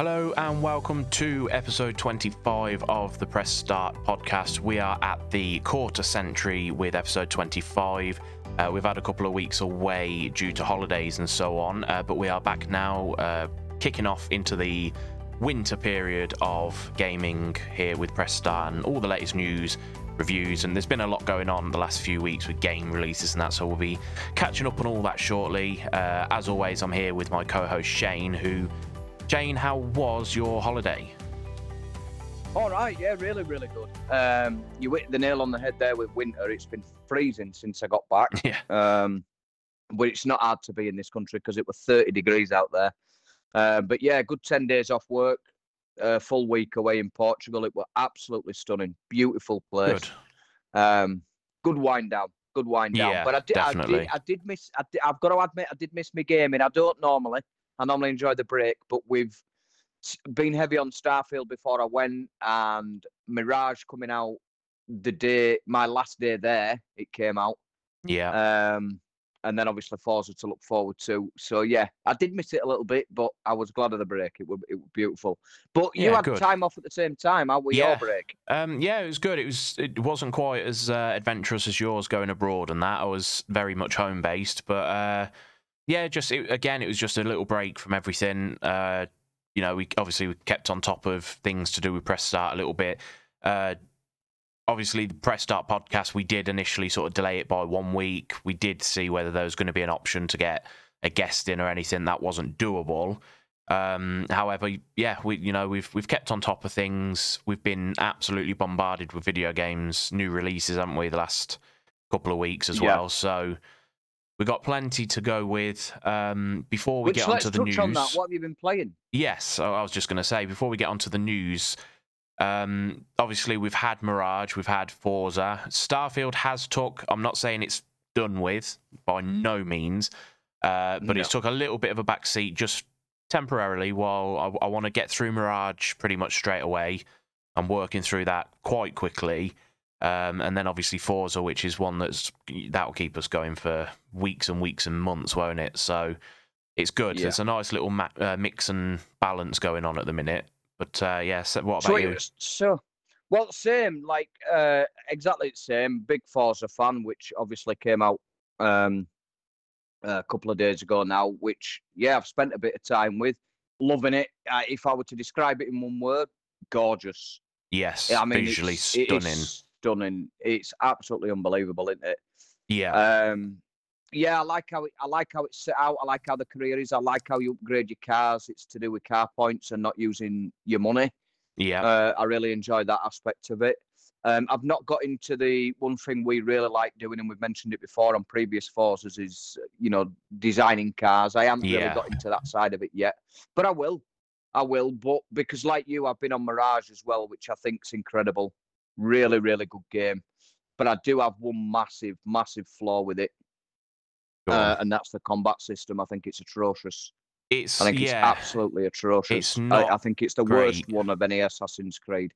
Hello and welcome to episode 25 of the Press Start podcast. We are at the quarter century with episode 25. Uh, we've had a couple of weeks away due to holidays and so on, uh, but we are back now, uh, kicking off into the winter period of gaming here with Press Start and all the latest news, reviews, and there's been a lot going on the last few weeks with game releases and that, so we'll be catching up on all that shortly. Uh, as always, I'm here with my co host Shane, who Shane, how was your holiday? All right, yeah, really, really good. Um, you hit the nail on the head there with winter. It's been freezing since I got back. Yeah. Um, but it's not hard to be in this country because it was 30 degrees out there. Uh, but yeah, good 10 days off work, uh, full week away in Portugal. It was absolutely stunning, beautiful place. Good. Um, good wind down, good wind down. Yeah, but I did, I definitely. did, I did miss. I did, I've got to admit, I did miss my gaming. I don't normally. I normally enjoy the break, but we've been heavy on Starfield before I went, and Mirage coming out the day my last day there. It came out, Yeah. um, and then obviously Forza to look forward to. So yeah, I did miss it a little bit, but I was glad of the break. It was it was beautiful. But you Yeah, had good. time off at the same time. How was Yeah. your break? Um, yeah, it was good. It was. It wasn't quite as uh, adventurous as yours going abroad and that. I was very much home based, but uh, yeah, just it, again, it was just a little break from everything. Uh, you know, we obviously we kept on top of things to do with press start a little bit. Uh, obviously, the press start podcast we did initially sort of delay it by one week. We did see whether there was going to be an option to get a guest in or anything that wasn't doable. Um, however, yeah, we you know we've we've kept on top of things. We've been absolutely bombarded with video games, new releases, haven't we? The last couple of weeks as Yeah. well. So we got plenty to go with. Um, before we Which get onto the news, on that. What have you been playing? Yes, I was just going to say before we get onto the news. Um, obviously, we've had Mirage, we've had Forza. Starfield has took. I'm not saying it's done with by no means, uh, but it's took a little bit of a backseat just temporarily while I, I want to get through Mirage pretty much straight away. I'm working through that quite quickly. Um, and then obviously Forza, which is one that's that'll keep us going for weeks and weeks and months, won't it? So it's good. Yeah. There's a nice little ma- uh, mix and balance going on at the minute. But uh, yeah, so what about it you? so well, same, like uh, exactly the same. Big Forza fan, which obviously came out um, a couple of days ago now. Which yeah, I've spent a bit of time with, loving it. Uh, if I were to describe it in one word, gorgeous. Yes, I mean, visually it's, it and. It's absolutely unbelievable, isn't it? Yeah, Um, yeah, I like how it, I like how it's set out. I like how the career is. I like how you upgrade your cars. It's to do with car points and not using your money. yeah, Uh, I really enjoy that aspect of it. Um, I've not got into the one thing we really like doing, and we've mentioned it before on previous Forzas, is you know designing cars. I haven't Yeah. really got into that side of it yet, but I will. I will. But because like you, I've been on Mirage as well, which I think's incredible. Really, really good game. But I do have one massive, massive flaw with it, uh, and that's the combat system. I think it's atrocious. it's I think yeah, it's absolutely atrocious. I- not I, think it's the worst one of any Assassin's Creed.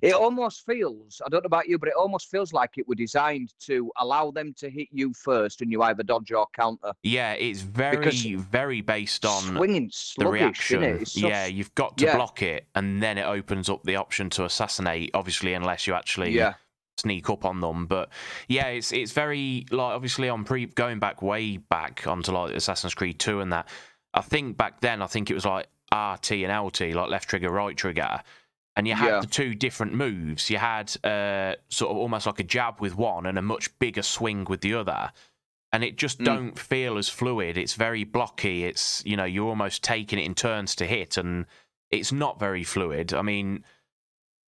It almost feels, I don't know about you, but it almost feels like it were designed to allow them to hit you first and you either dodge or counter. yeah. It's very because very based on Swinging the sluggish, reaction. innit? It's so yeah, you've got to yeah. block it, and then it opens up the option to assassinate. Obviously, unless you actually yeah, sneak up on them. But yeah, it's it's very like obviously on pre going back way back onto like Assassin's Creed Two and that. I think back then I think it was like RT and LT, like left trigger, right trigger. And you had Yeah. the two different moves. You had uh, sort of almost like a jab with one and a much bigger swing with the other. And it just Mm. don't feel as fluid. It's very blocky. It's you know you're almost taking it in turns to hit, and it's not very fluid. I mean,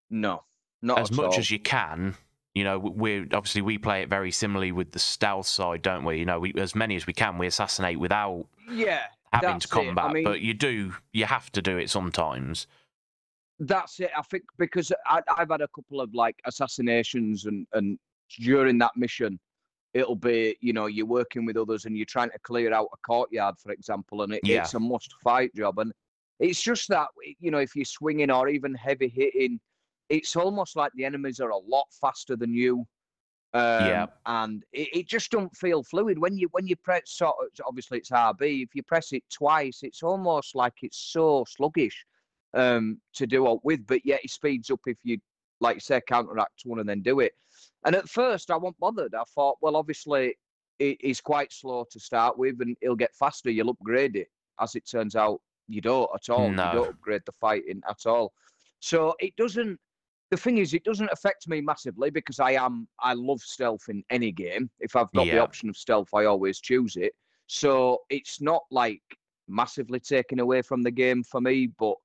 no, not as much all. as you can. You know, we obviously we play it very similarly with the stealth side, don't we? You know, we, as many as we can, we assassinate without yeah, having to it. I combat. mean- but you do, you have to do it sometimes. That's it. I think because I, I've had a couple of like assassinations and and during that mission, it'll be you know you're working with others and you're trying to clear out a courtyard, for example, and it, Yeah. it's a must fight job. And it's just that you know if you're swinging or even heavy hitting, it's almost like the enemies are a lot faster than you. Um, Yeah. and it, it just don't feel fluid when you when you press. Sort of, obviously, it's RB. If you press it twice, it's almost like it's so sluggish. Um, to do it with, but yet he speeds up if you, like say, counteract one and then do it. And at first, I wasn't bothered. I thought, well, obviously, he's quite slow to start with, and he'll get faster. You'll upgrade it. As it turns out, you don't at all. No. You don't upgrade the fighting at all. So it doesn't. The thing is, it doesn't affect me massively because I am. I love stealth in any game. If I've got the option of stealth, I always choose it. So it's not like massively taken away from the game for me. But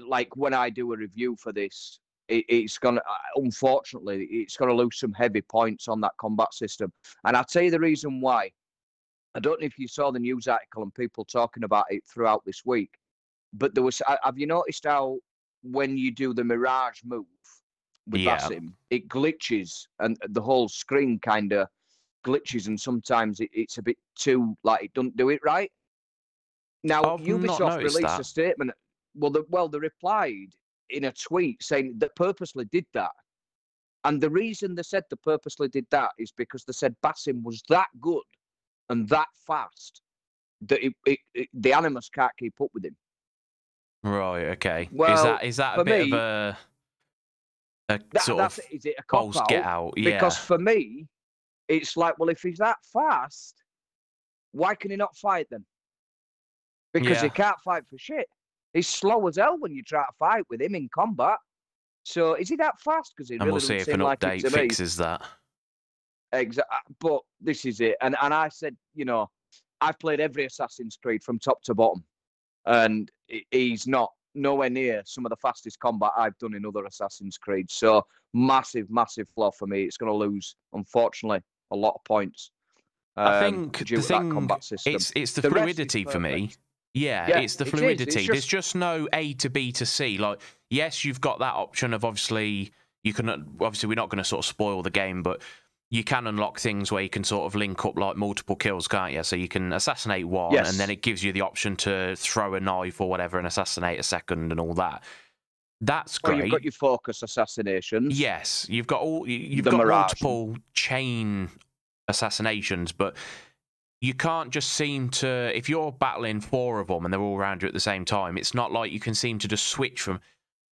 like when I do a review for this, it, it's gonna. uh, Unfortunately, it's gonna lose some heavy points on that combat system. And I'll tell you the reason why. I don't know if you saw the news article and people talking about it throughout this week, but there was. Have you noticed how when you do the Mirage move with Yeah. Basim, it glitches and the whole screen kind of glitches, and sometimes it, it's a bit too like it doesn't do it right. Now I've Ubisoft released a statement. Well, the, well, they replied in a tweet saying they purposely did that. And the reason they said they purposely did that is because they said Basim was that good and that fast that it, it, it, the Animus can't keep up with him. Right. Okay. Well, is that is that a bit me- of a a That, sort of. Is it a cop out? get out? Yeah. Because for me, it's like, well, if he's that fast, why can he not fight then? Because he can't fight for shit. He's slow as hell when you try to fight with him in combat. So is he that fast? Because and really we'll see if an like update to me. fixes that. Exactly. But this is it. And and I said, you know, I've played every Assassin's Creed from top to bottom, and he's not nowhere near some of the fastest combat I've done in other Assassin's Creed. So massive, massive flaw for me. It's going to lose, unfortunately, a lot of points. I um, think due the to that thing combat system. it's it's the, The fluidity for me. Yeah, Yeah, it's the it is. It's fluidity. There's just- just no A to B to C. Like, yes, you've got that option of obviously you can obviously we're not going to sort of spoil the game, but you can unlock things where you can sort of link up like multiple kills, can't you? So you can assassinate one, and then it gives you the option to throw a knife or whatever and assassinate a second and all that. That's Well, great. you've got your focus assassinations. Yes, you've got all you- you've The got Mirage. multiple chain assassinations, but you can't just seem to if you're battling four of them and they're all around you at the same time. It's not like you can seem to just switch from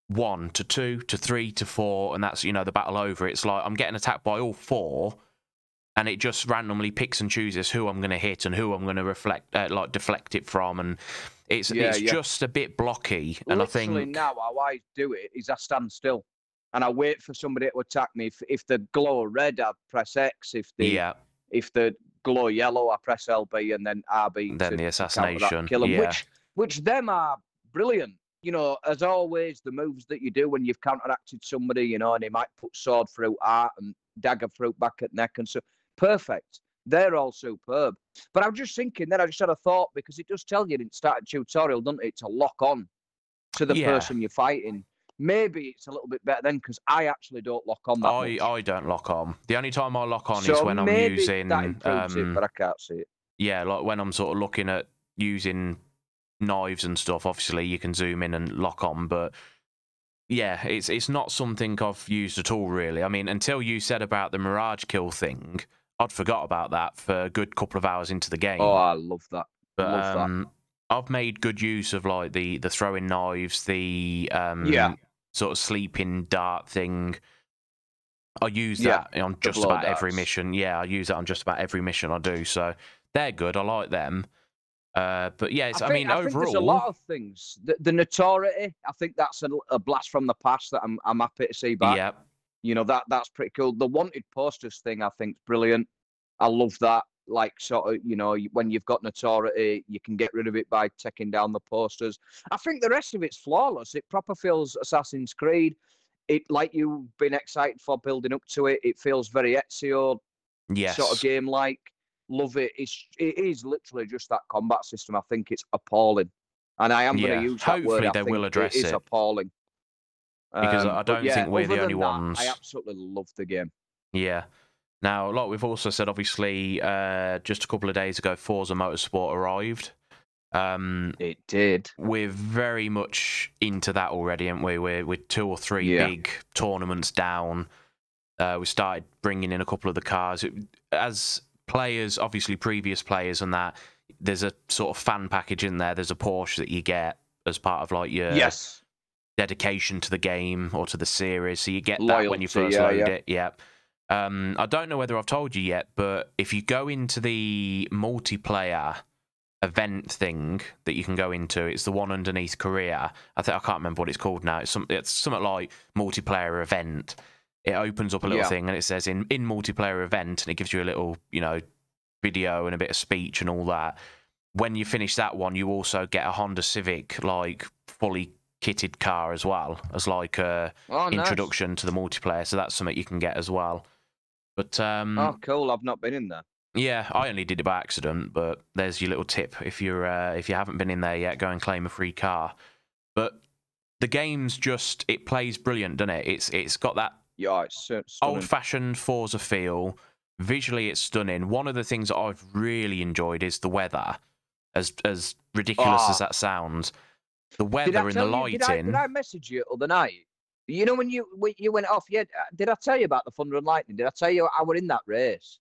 one to two to three to four, and that's you know the battle over. It's like I'm getting attacked by all four, and it just randomly picks and chooses who I'm going to hit and who I'm going to reflect uh, like deflect it from, and it's Yeah, it's yeah. just a bit blocky. And Literally I think now, how I do it is I stand still and I wait for somebody to attack me. If, if the glow red, I press X. If the yeah, if the glow yellow, I press LB and then RB. then the assassination. kill 'em, yeah. Which which them are brilliant. You know, as always, the moves that you do when you've counteracted somebody, you know, and he might put sword through art and dagger through back at neck and so perfect. They're all superb. But I'm just thinking then I just had a thought because it does tell you in starting tutorial, doesn't it, to lock on to the Yeah. person you're fighting. Maybe it's a little bit better then because I actually don't lock on that I, much. I don't lock on. The only time I lock on is so when I'm using that improves it, um, but I can't see it. yeah, like when I'm sort of looking at using knives and stuff. Obviously, you can zoom in and lock on, but yeah, it's it's not something I've used at all really. I mean, until you said about the mirage kill thing, I'd forgot about that for a good couple of hours into the game. Oh, I love that. but love that. um, I've made good use of like the the throwing knives, the um, Yeah. Sort of sleeping dart thing. I use Yeah, that on just blow about every mission. Yeah, I use that on just about every mission I do. So they're good. I like them. Uh, but yeah, it's, I, think, mean, I think there's a lot of things. The, the notoriety, I think that's a, a blast from the past that I'm I'm happy to see back. yeah, You know that that's pretty cool. The wanted posters thing, I think, is brilliant. I love that. Like sort of, you know, when you've got notoriety, you can get rid of it by taking down the posters. I think the rest of it's flawless. It proper feels Assassin's Creed. It like you've been excited for building up to it. It feels very Ezio yes, sort of game like. Love it. It's it is literally just that combat system. I think it's appalling, and I am Yeah, going to use that word. hopefully I they will address it. Is appalling. Because I Um, but don't yeah, think we're the only that, ones. I absolutely love the game. Yeah. Now, like we've also said, obviously, uh, just a couple of days ago, Forza Motorsport arrived. Um, It did. we're very much into that already, aren't we? We're with two or three Yeah. big tournaments down. Uh, we started bringing in a couple of the cars It- as players, obviously previous players, and that. There's a sort of fan package in there. There's a Porsche that you get as part of like your yes. dedication to the game or to the series. So you get that when you first yeah, load yeah. it. Yeah. Um, I don't know whether I've told you yet, but if you go into the multiplayer event thing that you can go into, it's the one underneath career. I think I can't remember what it's called now. It's some it's something like multiplayer event. It opens up a little Yeah. thing and it says in in multiplayer event, and it gives you a little you know video and a bit of speech and all that. When you finish that one, you also get a Honda Civic like fully kitted car as well as like a Oh, nice. introduction to the multiplayer. So that's something you can get as well. But um, Oh, cool. I've not been in there. yeah, I only did it by accident, but there's your little tip. If you're uh, if you haven't been in there yet, go and claim a free car. But the game's just it plays brilliant, doesn't it? It's it's got that Yeah, it's old fashioned Forza feel. Visually, it's stunning. One of the things that I've really enjoyed is the weather. As as ridiculous as Ah. that sounds, the weather and the tell you- did I, lighting. did I message you the other night? You know when you when you went off, yeah. uh, Did I tell you about the thunder and lightning? Did I tell you I were in that race?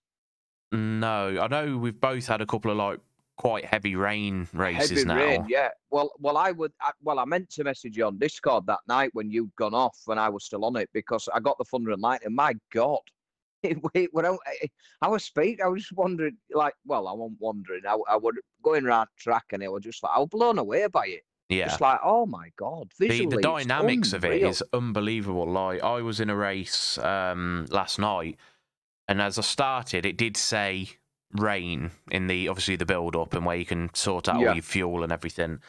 No, I know we've both had a couple of like quite heavy rain races Heavy now. rain, yeah. Well, well, I would. I, well, I meant to message you on Discord that night when you'd gone off, and I was still on it, because I got the thunder and lightning. My God, it, it, when I, I was speak, I was just wondering, like, well, I wasn't wondering. I, I was going around track, and I was just like, I was blown away by it. Yeah. Just like, oh my God, the, the it's dynamics of it is unbelievable. Like I was in a race um, last night, and as I started, it did say rain in the obviously the build up and where you can sort out Yeah. all your fuel and everything.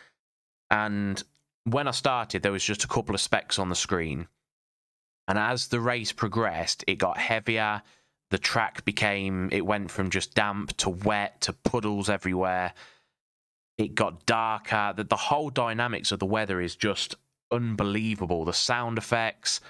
And when I started, there was just a couple of specks on the screen, and as the race progressed, it got heavier. The track became it went from just damp to wet to puddles everywhere it got darker. The, the whole dynamics of the weather is just unbelievable. The sound effects,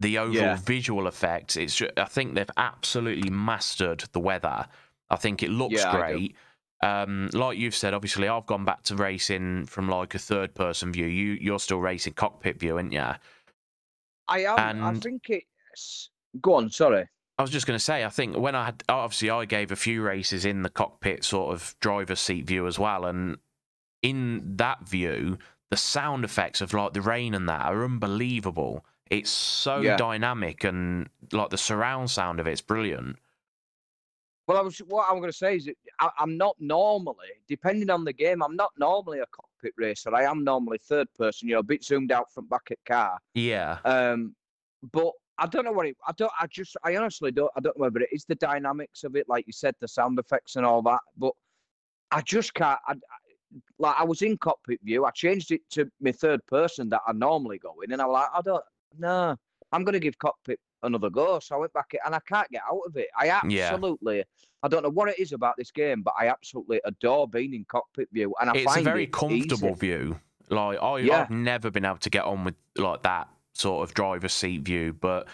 the overall Yeah. visual effects. It's ju- I think they've absolutely mastered the weather. I think it looks Yeah, great. Um, like you've said, obviously, I've gone back to racing from like a third person view. You you're still racing cockpit view, aren't you? I am. I think it's. Go on. Sorry. I was just going to say, I think when I had obviously I gave a few races in the cockpit sort of driver's seat view as well, and in that view, the sound effects of like the rain and that are unbelievable. It's so Yeah. dynamic and like the surround sound of it's brilliant. Well, I was what I'm going to say is that I, I'm not normally, depending on the game, I'm not normally a cockpit racer. I am normally third person, you know, a bit zoomed out from back at car. Yeah, Um, but I don't know what it. I don't. I just. I honestly don't. I don't know whether it is the dynamics of it, like you said, the sound effects and all that. But I just can't. I, I- like I was in cockpit view. I changed it to my third person that I normally go in, and I'm like, I don't. No, I'm going to give cockpit another go. So I went back, and I can't get out of it. I absolutely. Yeah. I don't know what it is about this game, but I absolutely adore being in cockpit view, and I it's a very it comfortable easy. view. Like I, Yeah. I've never been able to get on with like that sort of driver's seat view, but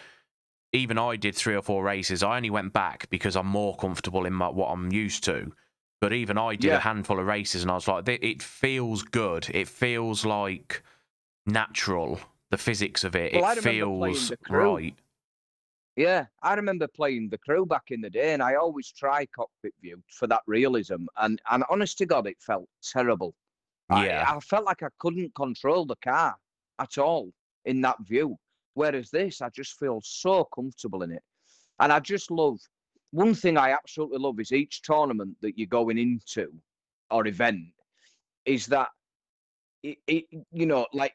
even I did three or four races. I only went back because I'm more comfortable in my, what I'm used to. But even I did Yeah. a handful of races, and I was like, it feels good. It feels like natural. The physics of it, Well, it feels right. Yeah, I remember playing the crew back in the day, and I always try cockpit view for that realism. And and honest to God, it felt terrible. I- Yeah. I, felt like I couldn't control the car at all in that view. Whereas this, I just feel so comfortable in it, and I just love. One thing I absolutely love is each tournament that you're going into, or event, is that it, it you know like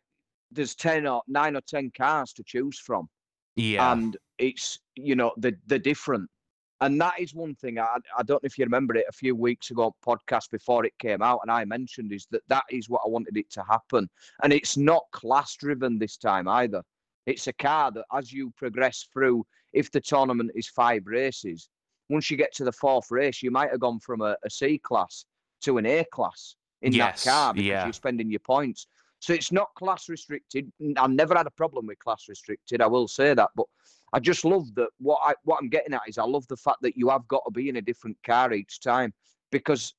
there's ten or nine or ten cars to choose from Yeah, and it's you know the the different and that is one thing I, I don't know if you remember it a few weeks ago podcast before it came out and i mentioned is that that is what i wanted it to happen. And it's not class driven this time either. It's a car that as you progress through if the tournament is five races once you get to the fourth race you might have gone from a, a c class to an a class in Yes, that car because yeah. you're spending your points so it's not class restricted. I've never had a problem with class restricted. I will say that, but I just love that. What I what I'm getting at is I love the fact that you have got to be in a different car each time because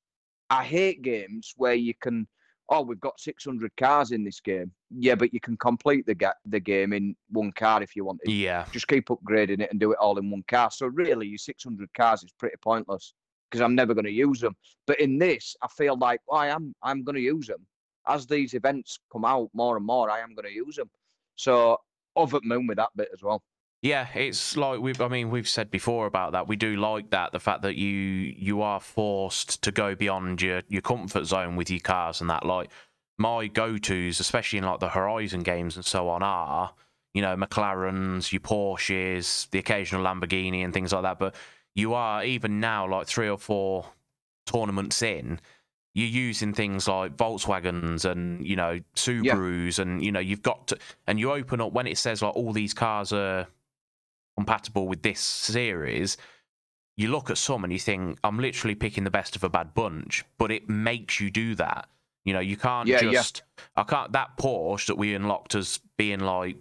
I hate games where you can. Oh, we've got 600 cars in this game. Yeah, but you can complete the ga- the game in one car if you wanted. yeah, Just keep upgrading it and do it all in one car. So really, your 600 cars is pretty pointless because I'm never going to use them. But in this, I feel like oh, I am I'm going to use them as these events come out more and more. I am going to use them, So over moon with that bit as well. Yeah, it's like we've. I mean, we've said before about that. We do like that the fact that you you are forced to go beyond your your comfort zone with your cars and that. Like my go tos, especially in like the Horizon games and so on, are you know McLarens, your Porsches, the occasional Lamborghini and things like that. But you are even now like three or four tournaments in you're using things like Volkswagens and you know Subarus, yeah. and you know you've got to, and you open up when it says like all these cars are compatible with this series. You look at some and you think I'm literally picking the best of a bad bunch, but it makes you do that. You know, you can't yeah, just yeah. I can't that Porsche that we unlocked as being like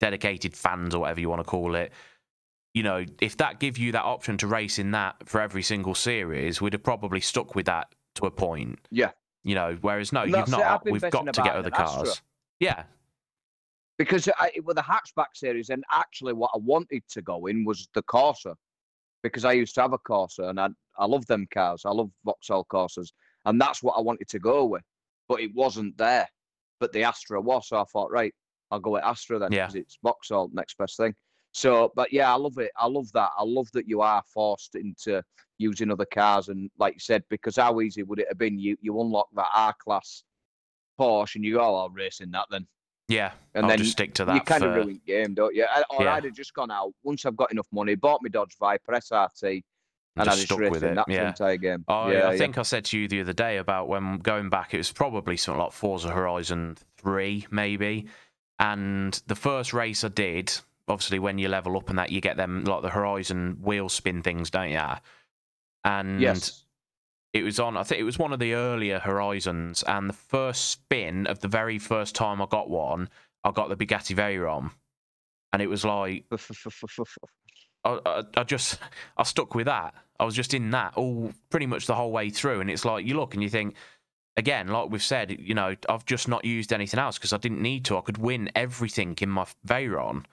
dedicated fans or whatever you want to call it. You know, if that give you that option to race in that for every single series, we'd have probably stuck with that to a point. Yeah. You know, whereas no, you've not. We've got to get other cars. Astra. Yeah. Because I, with the hatchback series, and actually what I wanted to go in was the Corsa, because I used to have a Corsa, and I I love them cars. I love Vauxhall Corsas, and that's what I wanted to go with, but it wasn't there. But the Astra was, so I thought, right, I'll go with Astra then, because yeah. it's Vauxhall next best thing. So, but yeah, I love it. I love that. I love that you are forced into using other cars, and like you said, because how easy would it have been? You you unlock that R class Porsche, and you go, oh, "I'll race in that then." Yeah, and I'll then just stick to that. You kind of ruin game, don't you? Or yeah. I'd have just gone out once I've got enough money, bought my Dodge Viper SRT, and just I just raced in that yeah. entire game. Oh, yeah, I think I said to you the other day about when going back, it was probably something like Forza Horizon Three, maybe. And the first race I did, obviously when you level up and that you get them like the horizon wheel spin things don't you and yes it was on i think it was one of the earlier horizons and the first spin of the very first time i got one i got the bugatti veyron and it was like I, I, I just i stuck with that i was just in that all pretty much the whole way through and it's like you look and you think again, like we've said, you know, I've just not used anything else because I didn't need to. I could win everything in my Veyron.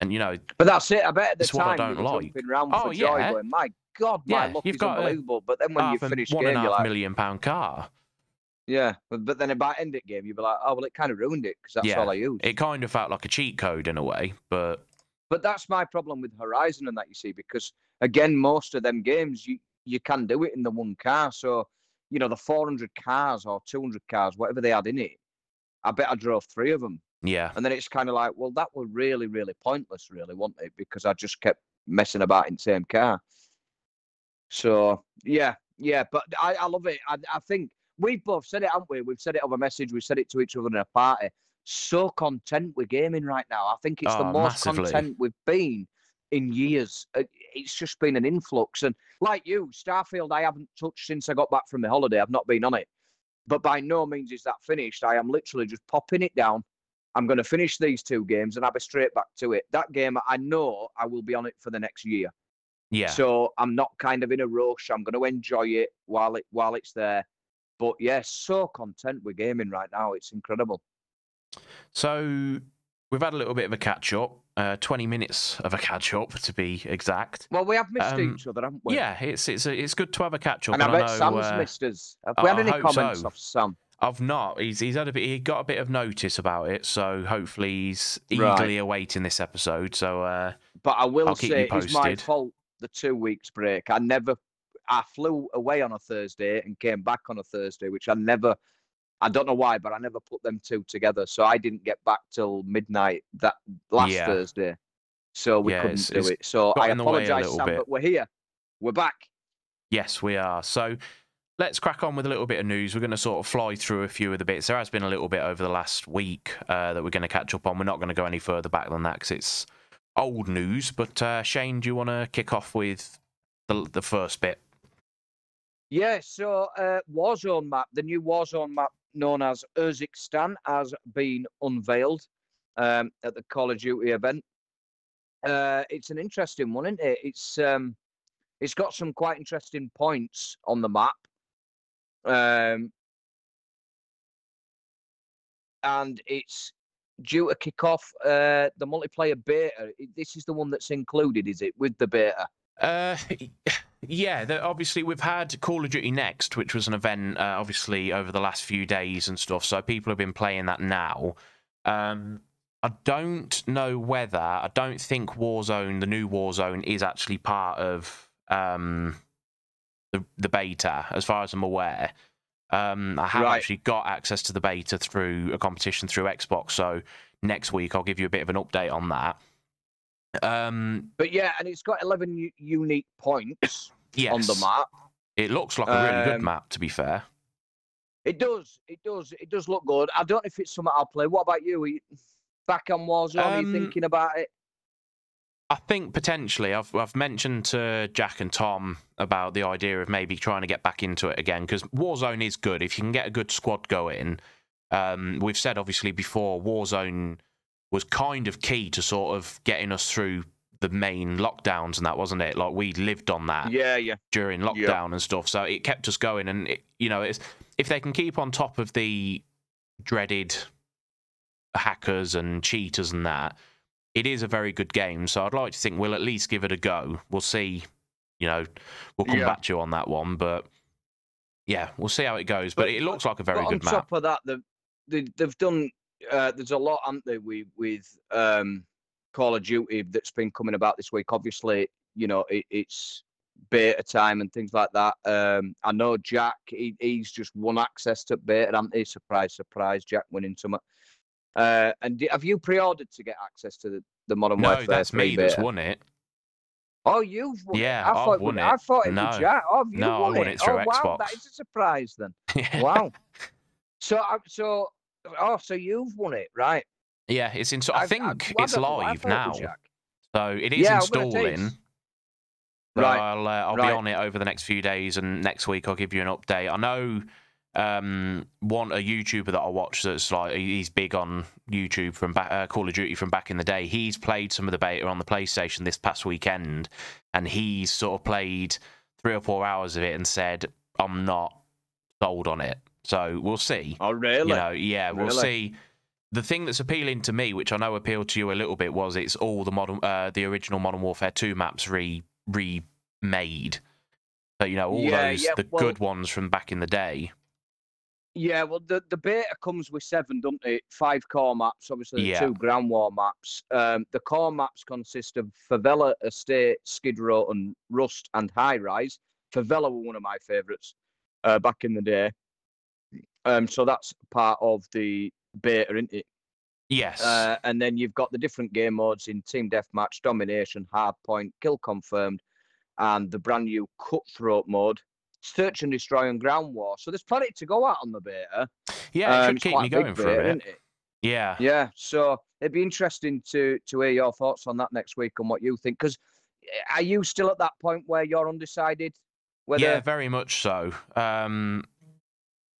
And you know, but that's it. I bet at the time I don't you like. jumping around oh, for joy, yeah. going, "My God, my yeah, luck you've is got unbelievable." But then when you finish one game, and a half like, million pound car. Yeah, but, but then about end it game, you'd be like, "Oh well, it kind of ruined it because that's yeah, all I use." It kind of felt like a cheat code in a way, but but that's my problem with Horizon and that you see because again, most of them games you you can do it in the one car. So you know the 400 cars or 200 cars, whatever they had in it. I bet I drove three of them yeah. And then it's kind of like, well, that was really, really pointless, really, wasn't it? Because I just kept messing about in the same car. So yeah, yeah, but I, I love it. I, I think we've both said it, haven't we? We've said it over message. We've said it to each other in a party. So content with gaming right now. I think it's oh, the most massively. content we've been in years. Uh, it's just been an influx. And like you, Starfield, I haven't touched since I got back from the holiday. I've not been on it. But by no means is that finished. I am literally just popping it down, I'm going to finish these two games and I'll be straight back to it. That game, I know I will be on it for the next year. Yeah. So I'm not kind of in a rush. I'm going to enjoy it while it while it's there. But yes, yeah, so content with gaming right now. It's incredible. So we've had a little bit of a catch up. Uh, 20 minutes of a catch up to be exact. Well, we have missed um, each other, haven't we? Yeah, it's it's it's good to have a catch up. And, and I bet I know, Sam's uh, missed us. Have we had any comments so. off Sam? I've not. He's he's had a bit. He got a bit of notice about it, so hopefully he's eagerly right. awaiting this episode. So, uh, but I will I'll say it's my fault. The two weeks break. I never. I flew away on a Thursday and came back on a Thursday, which I never. I don't know why, but I never put them two together. So I didn't get back till midnight that last yeah. Thursday. So we yeah, couldn't it's, do it's it. So I apologise, Sam, bit. but we're here. We're back. Yes, we are. So let's crack on with a little bit of news. We're going to sort of fly through a few of the bits. There has been a little bit over the last week uh, that we're going to catch up on. We're not going to go any further back than that because it's old news. But uh, Shane, do you want to kick off with the, the first bit? Yeah, so uh, Warzone map, the new Warzone map known as Urzikstan, has been unveiled um, at the Call of Duty event. Uh, it's an interesting one, isn't it? It's um, it's got some quite interesting points on the map. Um, and it's due to kick off uh, the multiplayer beta. This is the one that's included, is it, with the beta? Uh, yeah. The, obviously, we've had Call of Duty Next, which was an event, uh, obviously over the last few days and stuff. So people have been playing that now. Um, I don't know whether I don't think Warzone, the new Warzone, is actually part of um, the the beta, as far as I'm aware. Um, I have Right. actually got access to the beta through a competition through Xbox, so next week I'll give you a bit of an update on that. Um, But yeah, and it's got 11 u- unique points yes, on the map. it looks like a really good Um, map. To be fair, It does. It does. It does look good. I don't know if it's something I'll play. What about you? Are you back on Warzone? Are you Um, thinking about it? I think potentially I've I've mentioned to Jack and Tom about the idea of maybe trying to get back into it again because Warzone is good if you can get a good squad going. Um, we've said obviously before Warzone was kind of key to sort of getting us through the main lockdowns and that wasn't it? Like we lived on that Yeah, yeah. during lockdown and stuff, so it kept us going. And it, you know, it's if they can keep on top of the dreaded hackers and cheaters and that, it is a very good game. So I'd like to think we'll at least give it a go. We'll see. You know, we'll come Yeah. back to you on that one, but yeah, we'll see how it goes. But, But- it looks like a very good on map. top of that, they've they, they've done. Uh, there's a lot, haven't they, with with um, Call of Duty that's been coming about this week. Obviously, you know it, it's beta time and things like that. Um, I know Jack. He, he's just won access to beta. Haven't he? Surprise, surprise! Jack winning some. Uh, and have you pre-ordered to get access to the, the Modern No, Warfare that's 3 me that's won it. Oh, you've won Yeah, it. I I've thought won would- it. I thought it No. was Jack. Oh, you No, I won won it through oh, wow, that Xbox. is a surprise then. Wow. so, uh, so, oh, so you've won it, right? yeah, it's in. I I've- think I- it's don't know, I live thought it now. So it is Yeah, installing. Right, I'll uh, I'll right. be on it over the next few days, and next week I'll give you an update. I know um, one a YouTuber that I watch that's like he's big on YouTube from back, uh, Call of Duty from back in the day. He's played some of the beta on the PlayStation this past weekend, and he's sort of played three or four hours of it and said, "I'm not sold on it." So we'll see. Oh, really? You know, yeah, we'll Really? see. The thing that's appealing to me, which I know appealed to you a little bit, was it's all the modern, uh, the original Modern Warfare Two maps re remade. So you know all Yeah, those yeah, the well- good ones from back in the day. Yeah, well, the, the beta comes with seven, doesn't it? Five core maps, obviously, the Yeah. two ground war maps. Um, the core maps consist of Favela, Estate, Skid Row, and Rust and High Rise. Favela were one of my favourites uh, back in the day. Um, so that's part of the beta, isn't it? Yes. Uh, and then you've got the different game modes in Team Deathmatch, Domination, Hardpoint, Kill Confirmed, and the brand new Cutthroat mode, Search and Destroy, and Ground War. So there's plenty to go at on the beta. yeah, it Um, should keep me a going for a bit. it? Yeah. Yeah. So it'd be interesting to to hear your thoughts on that next week and what you think. Because are you still at that point where you're undecided? Whether Yeah, very much so. Um,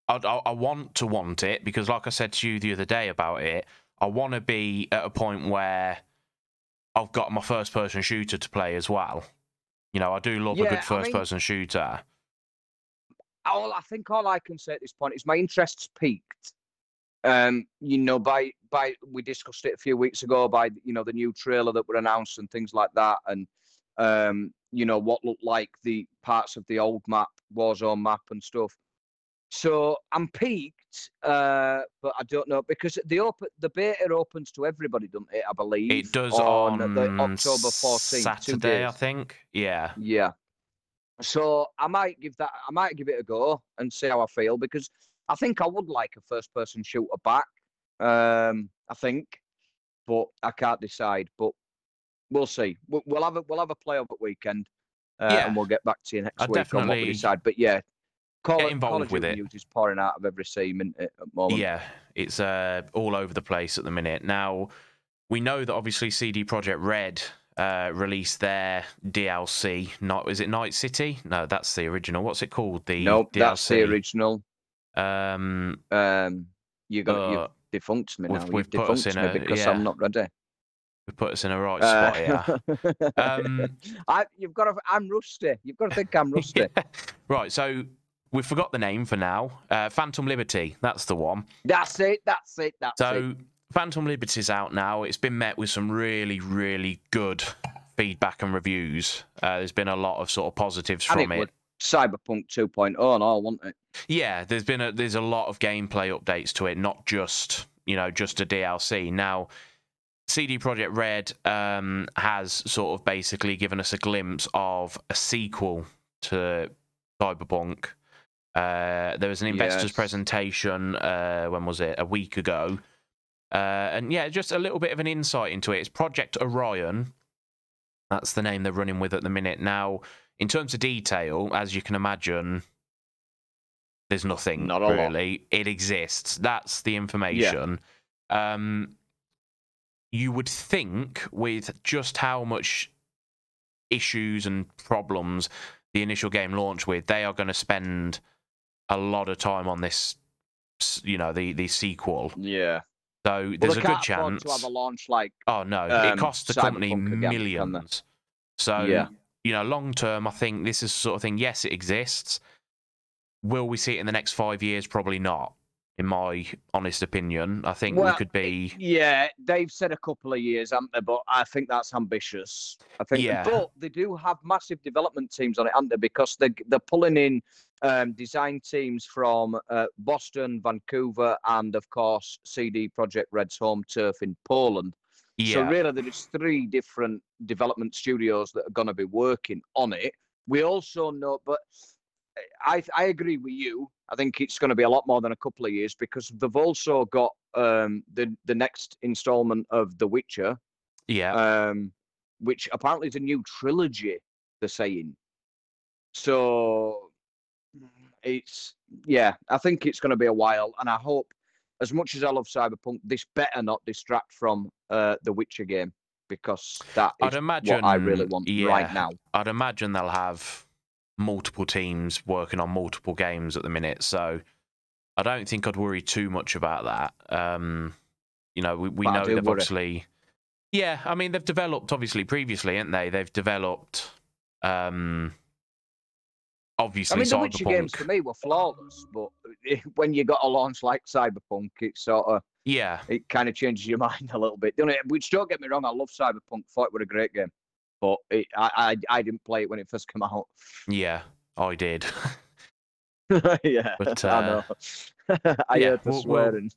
I, I, I want to want it because, like I said to you the other day about it, I want to be at a point where I've got my first person shooter to play as well. You know, I do love a Yeah, I good mean- first person shooter. All I think all I can say at this point is my interest's peaked. Um, you know, by by we discussed it a few weeks ago by you know the new trailer that were announced and things like that, and um, you know what looked like the parts of the old map, Warzone map and stuff. So I'm peaked, uh, but I don't know because the open the beta opens to everybody, doesn't it? I believe It does on, on, the October 14th, Saturday, I think. Yeah. Yeah. So I might give that. I might give it a go and see how I feel because I think I would like a first-person shooter back. Um, I think, but I can't decide. But we'll see. We- We'll have a we'll have a play over weekend, uh, Yeah. and we'll get back to you next I week on what we decide. But yeah, Call, get Call involved with it. is pouring out of every seam it, at the moment. Yeah, it's uh, all over the place at the minute. Now, we know that obviously CD Projekt Red uh, released their DLC. Not is it Night City? No, that's the original. What's it called? The Nope, DLC. that's the original. Um, Um, you got uh, you've defunct me now. we've You've put us defunct in me a- because yeah. I'm not ready. we put us in a right spot here. Uh, Um, I, you've got to. I'm rusty. You've got to think I'm rusty. right, so we forgot the name for now. Uh, Phantom Liberty. That's the one. That's it. That's it. That's it. So Phantom Liberty's out now. It's been met with some really, really good feedback and reviews. Uh, there's been a lot of sort of positives And from it it. Cyberpunk 2.0 and all, wasn't it? Yeah, there's been a there's a lot of gameplay updates to it, not just you know just a DLC. Now, CD Projekt Red um, has sort of basically given us a glimpse of a sequel to Cyberpunk. Uh, there was an investors Yes. presentation. Uh, when was it? A week ago. Uh, and yeah, just a little bit of an insight into it. It's Project Orion. That's the name they're running with at the minute. Now, in terms of detail, as you can imagine, there's nothing Not a lot. It exists. That's the information. Um, you would think, with just how much issues and problems the initial game launched with, they are going to spend a lot of time on this. You know, the the sequel. Yeah. So Well, there's a good chance. to have a launch like Oh no, it um, costs the company again, millions. So Yeah. you know, long term, I think this is the sort of thing. Yes, it exists. Will we see it in the next five years? Probably not. In my honest opinion, I think we could be. Yeah, they've said a couple of years, haven't they? But I think that's ambitious. I think, Yeah. but they do have massive development teams on it, haven't they? Because they they're pulling in um, design teams from uh, Boston, Vancouver, and of course CD Projekt Red's home turf in Poland. So really, there's three different development studios that are going to be working on it. We also know, but I I agree with you. I think it's going to be a lot more than a couple of years because they've also got um, the the next installment of The Witcher, yeah, um, which apparently is a new trilogy. They're saying, so it's yeah. I think it's going to be a while, and I hope, as much as I love Cyberpunk, this better not distract from uh, the Witcher game because that I'd imagine. what I really want yeah, right now. I'd imagine they'll have multiple teams working on multiple games at the minute, so I don't think I'd worry too much about that. Um, you know, we, we But know they've worry. obviously, yeah. I mean, they've developed obviously previously, haven't they? They've developed, um, I mean, the Witcher games for me were flawless, but when you got a launch like Cyberpunk, it sort of Yeah, it kind of changes your mind a little bit. It? Which don't get me wrong, I love Cyberpunk. Thought it was a great game, but it, I, I I didn't play it when it first came out. yeah, I did. yeah, But, I uh, know. I yeah, heard the we'll- we'll- swearing.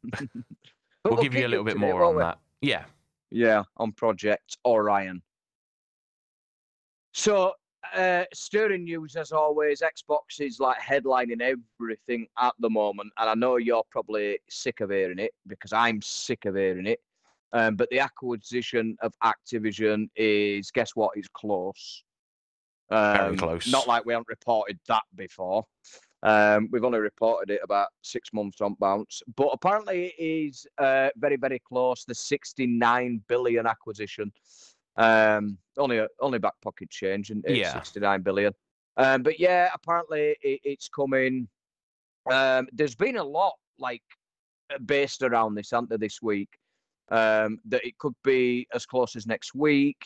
But we'll give you a little bit more on we? that. Yeah, Yeah, on Project Orion. So, uh, stirring news as always. Xbox is like headlining everything at the moment, and I know you're probably sick of hearing it because I'm sick of hearing it. Um, but the acquisition of Activision is, guess what? It's close. Um, Very close. Not like we haven't reported that before. Um, we've only reported it about six months on bounce, but apparently it is uh, very, very close. The 69 billion acquisition. Um, only a, only back pocket change, and Yeah. 69 billion. Um, but yeah, apparently it, it's coming. Um, there's been a lot like uh, based around this, hasn't this week? Um, that it could be as close as next week.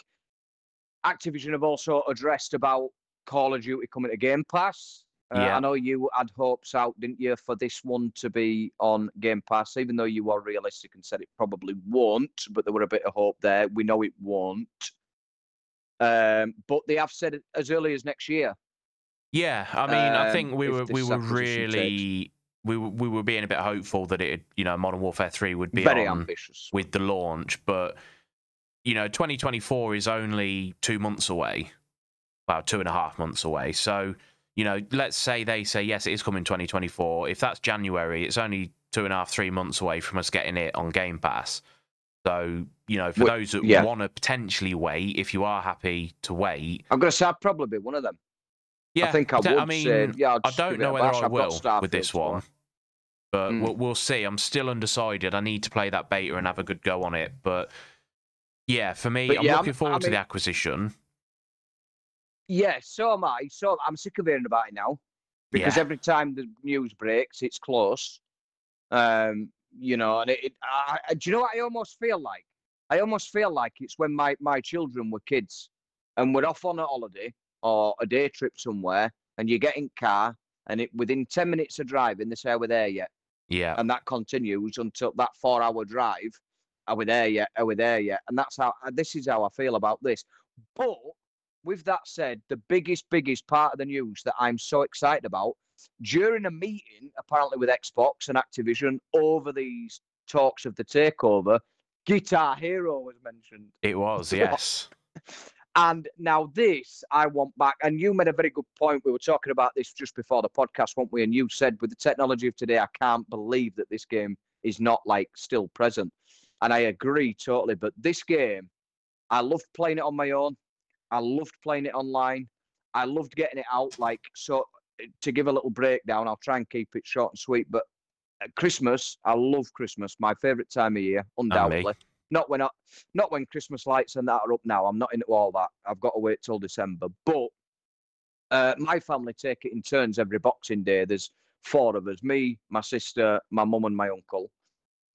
Activision have also addressed about Call of Duty coming to Game Pass. Uh, Yeah. I know you had hopes out, didn't you, for this one to be on Game Pass, even though you were realistic and said it probably won't, but there were a bit of hope there. We know it won't. Um, but they have said it as early as next year. yeah. I mean, I Um, think we were we were takes- really we were, we were being a bit hopeful that it, you know, Modern Warfare Three would be Very on ambitious. with the launch, but you know, 2024 is only two months away, about two and a half months away. So, you know, let's say they say yes, it is coming 2024. If that's January, it's only two and a half, three months away from us getting it on Game Pass. So, you know, for Wh- those that yeah. want to potentially wait, if you are happy to wait, I'm going to say I'd probably be one of them. yeah, I think I would I mean, say, yeah, I don't know whether. I will with this one, but Mm. we'll, we'll see. I'm still undecided. I need to play that beta and have a good go on it. But yeah, for me, But I'm yeah, looking forward I to the acquisition. Yeah, so am I. So I'm sick of hearing about it now because Yeah. every time the news breaks, it's close. Um, you know, and it, it I, I- do you know what I almost feel like? I almost feel like it's when my, my children were kids and we're off on a holiday or a day trip somewhere and you get in car and it within 10 minutes of driving, they say, Are we there yet? Yeah, and that continues until that four hour drive. Are we there yet? Are we there yet? And that's how this is how I feel about this. But with that said, the biggest, biggest part of the news that I'm so excited about during a meeting, apparently with Xbox and Activision over these talks of the takeover, Guitar Hero was mentioned. It was, yes. And now this, I want back. And you made a very good point. We were talking about this just before the podcast, weren't we? And you said, with the technology of today, I can't believe that this game is not like still present. And I agree totally. But this game, I loved playing it on my own. I loved playing it online. I loved getting it out. Like so, to give a little breakdown, I'll try and keep it short and sweet. But at Christmas, I love Christmas. My favourite time of year, undoubtedly. Not when I, not when Christmas lights and that are up now. I'm not into all that. I've got to wait till December. But uh, my family take it in turns every Boxing Day. There's four of us: me, my sister, my mum, and my uncle.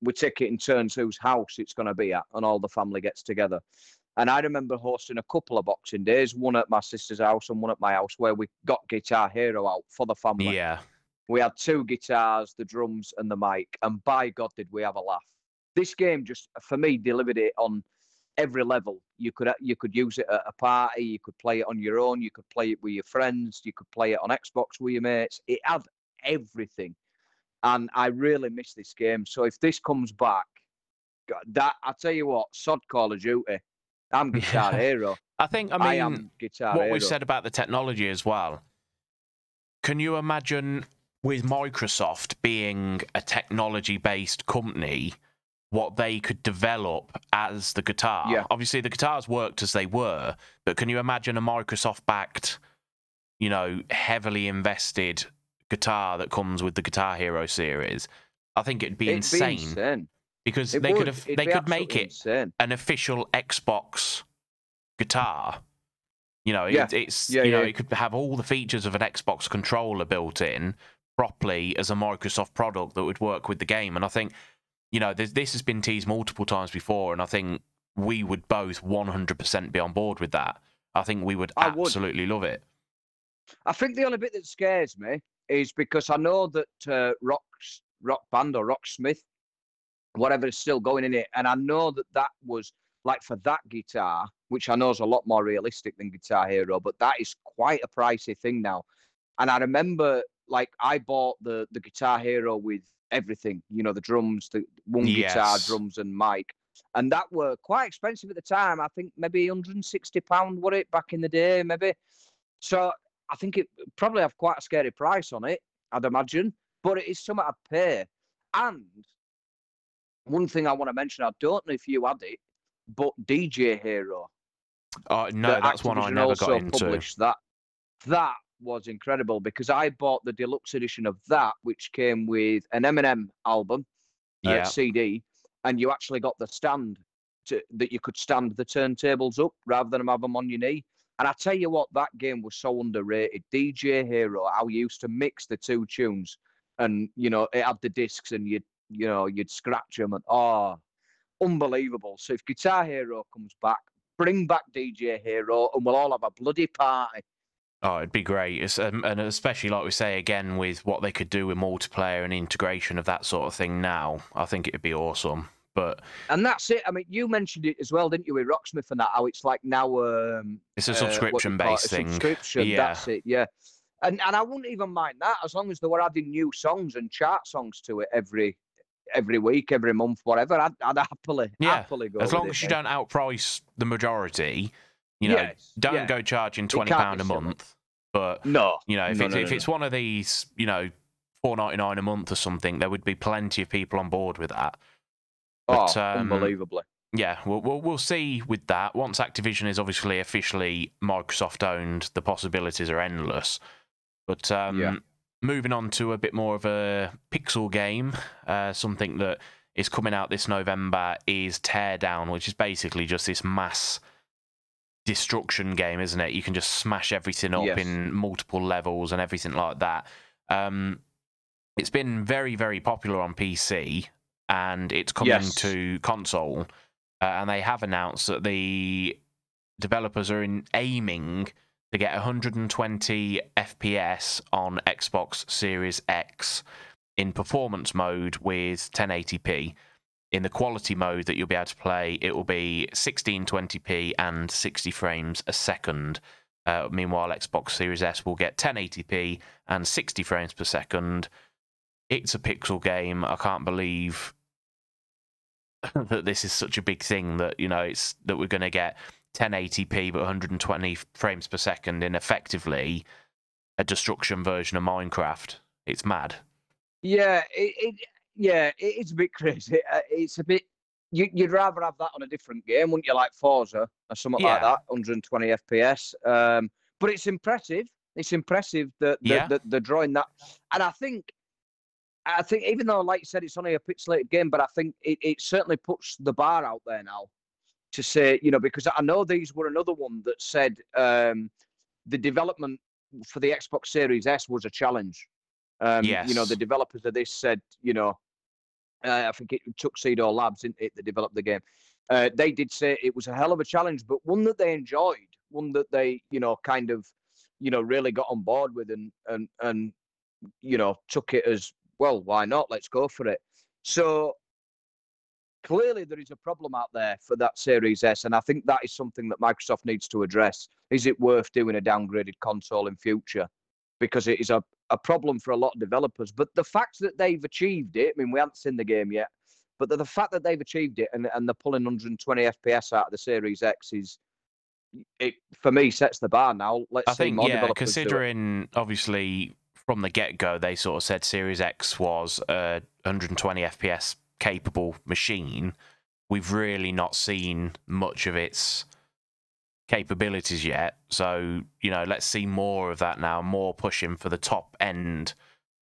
We take it in turns whose house it's going to be at, and all the family gets together. And I remember hosting a couple of Boxing Days, one at my sister's house and one at my house, where we got Guitar Hero out for the family. Yeah. We had two guitars, the drums, and the mic, and by God, did we have a laugh! This game just, for me, delivered it on every level. You could you could use it at a party, you could play it on your own, you could play it with your friends, you could play it on Xbox with your mates. It had everything, and I really miss this game. So if this comes back, that I tell you what, sod Call of Duty. I'm Guitar Hero. I think I mean I am Guitar what Hero. we said about the technology as well. Can you imagine with Microsoft being a technology based company, what they could develop as the guitar? Yeah. Obviously, the guitars worked as they were, but can you imagine a Microsoft backed, you know, heavily invested guitar that comes with the Guitar Hero series? I think it'd be It'd insane Be insane. Because It they would. could have It'd they could make it insane. an official Xbox guitar. You know, Yeah. it, it's Yeah, you know yeah. it could have all the features of an Xbox controller built in properly as a Microsoft product that would work with the game. And I think, you know, this, this has been teased multiple times before, and I think we would both 100% be on board with that. I think we would I would. absolutely love it. I think the only bit that scares me is because I know that uh, Rock's Rock Band or Rocksmith, whatever is still going in it, and I know that that was like for that guitar, which I know is a lot more realistic than Guitar Hero, but that is quite a pricey thing now. And I remember, like, I bought the the Guitar Hero with everything, you know, the drums, the one guitar, drums, and mic, and that were quite expensive at the time. I think maybe 160 pound were it back in the day, maybe. So I think it probably have quite a scary price on it, I'd imagine, but it is something I'd pay. And one thing I want to mention, I don't know if you had it, but DJ Hero. Uh, no, that that's one I Activision never also got into. Published that that was incredible because I bought the deluxe edition of that, which came with an Eminem album, uh, CD, and you actually got the stand to, that you could stand the turntables up rather than have them on your knee. And I tell you what, that game was so underrated. DJ Hero, how you used to mix the two tunes, and you know it had the discs, and you'd you know you'd scratch them, and oh, unbelievable. So if Guitar Hero comes back, bring back DJ Hero, and we'll all have a bloody party. Oh, it'd be great, it's, um, and especially like we say again with what they could do with multiplayer and integration of that sort of thing. Now, I think it'd be awesome. But And that's it. I mean, you mentioned it as well, didn't you, with Rocksmith and that? How it's like now um, it's a uh, what do subscription call it, based a thing. Subscription. Yeah. That's it. Yeah. And and I wouldn't even mind that as long as they were adding new songs and chart songs to it every every week, every month, whatever. I'd, I'd happily Yeah, happily go. As long as you mate. don't outprice the majority, you know, Yes, don't yeah. go charging twenty pound a month. But No. you know, if No, it's no, if no, it's one of these, you know, four ninety nine a month or something, there would be plenty of people on board with that. But, oh, um, unbelievably. Yeah, we'll, we'll we'll see with that. Once Activision is obviously officially Microsoft owned, the possibilities are endless. But um, Yeah. Moving on to a bit more of a pixel game, uh, something that is coming out this November is Teardown, which is basically just this mass destruction game, isn't it? You can just smash everything up Yes. in multiple levels and everything like that. Um, it's been very, very popular on PC, and it's coming Yes. to console. Uh, and they have announced that the developers are in aiming to get 120 FPS on Xbox Series X in performance mode with 1080p. In the quality mode that you'll be able to play, it will be 1620p and 60 frames a second. Uh, meanwhile, Xbox Series S will get 1080p and 60 frames per second. It's a pixel game. I can't believe that this is such a big thing that you know it's that we're going to get 1080p but 120 frames per second in effectively a destruction version of Minecraft. It's mad. Yeah, it, it yeah, it, it's a bit crazy. Uh, It's a bit. You, you'd rather have that on a different game, wouldn't you? Like Forza or something like that, 120 FPS. Um, but it's impressive. It's impressive that, that, Yeah. that they're drawing that. And I think, I think even though, like you said, it's only a pixelated game, but I think it, it certainly puts the bar out there now to say, you know, because I know these were another one that said um, the development for the Xbox Series S was a challenge. Um, You know, the developers of this said, you know, uh, I think it took Tuxedo Labs, didn't it, that developed the game. Uh, they did say it was a hell of a challenge, but one that they enjoyed, one that they, you know, kind of, you know, really got on board with and and and you know took it as well. Why not? Let's go for it. So clearly there is a problem out there for that Series S, and I think that is something that Microsoft needs to address. Is it worth doing a downgraded console in future? Because it is a, a problem for a lot of developers. But the fact that they've achieved it, I mean, we haven't seen the game yet, but the, the fact that they've achieved it and, and they're pulling 120 FPS out of the Series X is, it for me, sets the bar now. Let's I see think yeah, developers do it. considering obviously from the get go they sort of said Series X was a 120 FPS capable machine. We've really not seen much of its capabilities yet. So you know, let's see more of that now. More pushing for the top end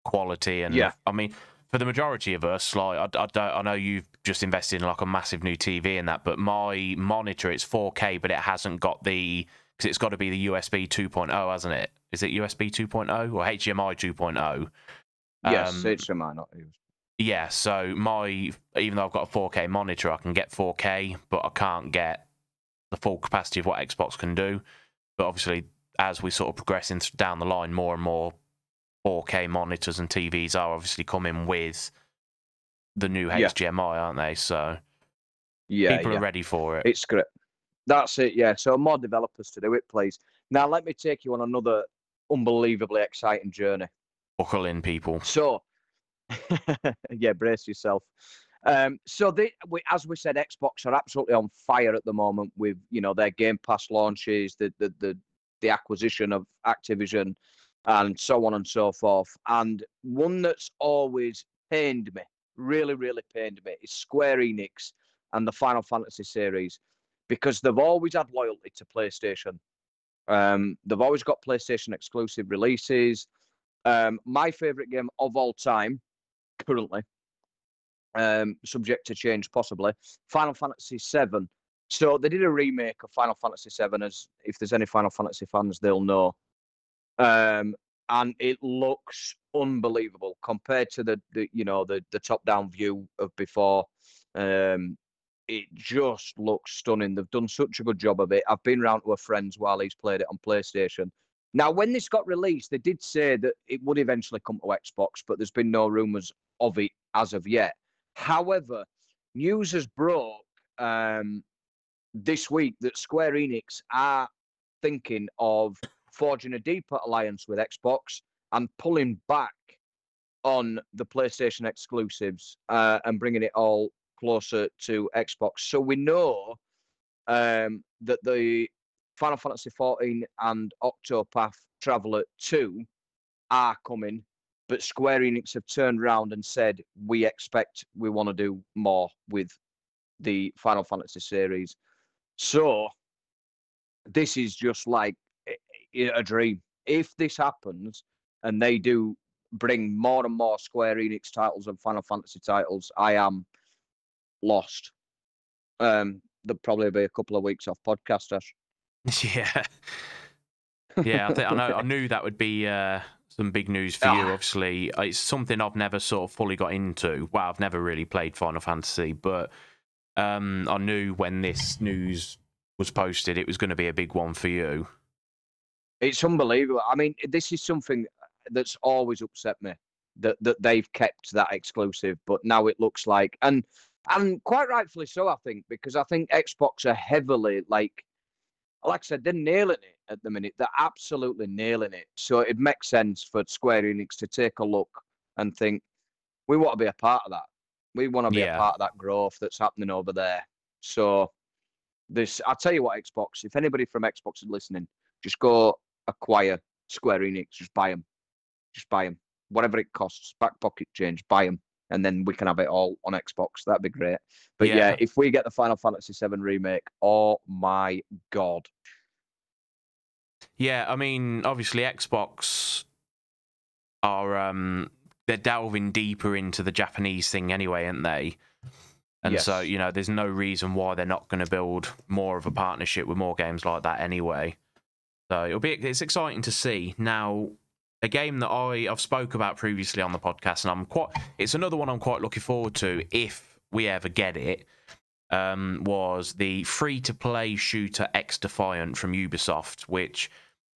quality and Yeah. I mean. For the majority of us, like I, I don't, I know you've just invested in like a massive new TV and that, but my monitor it's 4K, but it hasn't got the because it's got to be the USB 2.0, hasn't it? Is it USB 2.0 or HDMI 2.0? Yes, Um, HDMI, not used. Yeah, so my even though I've got a 4K monitor, I can get 4K, but I can't get the full capacity of what Xbox can do. But obviously, as we sort of progress in down the line, more and more 4K monitors and TVs are obviously coming with the new Yeah. HDMI, aren't they? So Yeah, people yeah. are ready for it. It's great. That's it, yeah. So more developers to do it, please. Now let me take you on another unbelievably exciting journey. Buckle in, people. So, yeah, brace yourself. Um, so they, we, as we said, Xbox are absolutely on fire at the moment with you know their Game Pass launches, the the the, the acquisition of Activision, and so on and so forth. And one that's always pained me, really, really pained me, is Square Enix and the Final Fantasy series, because they've always had loyalty to PlayStation. Um, they've always got PlayStation exclusive releases. Um, my favorite game of all time, currently, um, subject to change possibly, Final Fantasy VII. So they did a remake of Final Fantasy VII, as if there's any Final Fantasy fans, they'll know. Um, and it looks unbelievable compared to the, the you know the the top down view of before. Um, it just looks stunning. They've done such a good job of it. I've been round to a friend's while he's played it on PlayStation. Now, when this got released, they did say that it would eventually come to Xbox, but there's been no rumours of it as of yet. However, news has broke um, this week that Square Enix are thinking of forging a deeper alliance with Xbox and pulling back on the PlayStation exclusives uh, and bringing it all closer to Xbox. So we know um, that the Final Fantasy 14 and Octopath Traveler 2 are coming, but Square Enix have turned around and said we expect we want to do more with the Final Fantasy series. So this is just like a dream. If this happens and they do bring more and more Square Enix titles and Final Fantasy titles, I am lost. Um, there'll probably be a couple of weeks off podcast. Ash. Yeah. Yeah, I, I know. I knew that would be uh, some big news for you. Ah. Obviously, it's something I've never sort of fully got into. Well, I've never really played Final Fantasy, but um, I knew when this news was posted, it was going to be a big one for you. It's unbelievable. I mean, this is something that's always upset me that that they've kept that exclusive, but now it looks like and and quite rightfully so, I think, because I think Xbox are heavily like like I said, they're nailing it at the minute. They're absolutely nailing it. So it makes sense for Square Enix to take a look and think, we want to be a part of that. We want to be Yeah. a part of that growth that's happening over there. So this, I'll tell you what, Xbox. If anybody from Xbox is listening, just go acquire Square Enix. Just buy them. Just buy them. Whatever it costs, back pocket change, buy them, and then we can have it all on Xbox. That'd be great. But yeah, Yeah. if we get the Final Fantasy VII remake, oh my god. Yeah, I mean, obviously Xbox are um they're delving deeper into the Japanese thing anyway, aren't they? And so, you know, there's no reason why they're not going to build more of a partnership with more games like that anyway. So it'll be it's exciting to see. Now, a game that I I've spoke about previously on the podcast, and I'm quite it's another one I'm quite looking forward to if we ever get it. Um, was the free to play shooter X Defiant from Ubisoft, which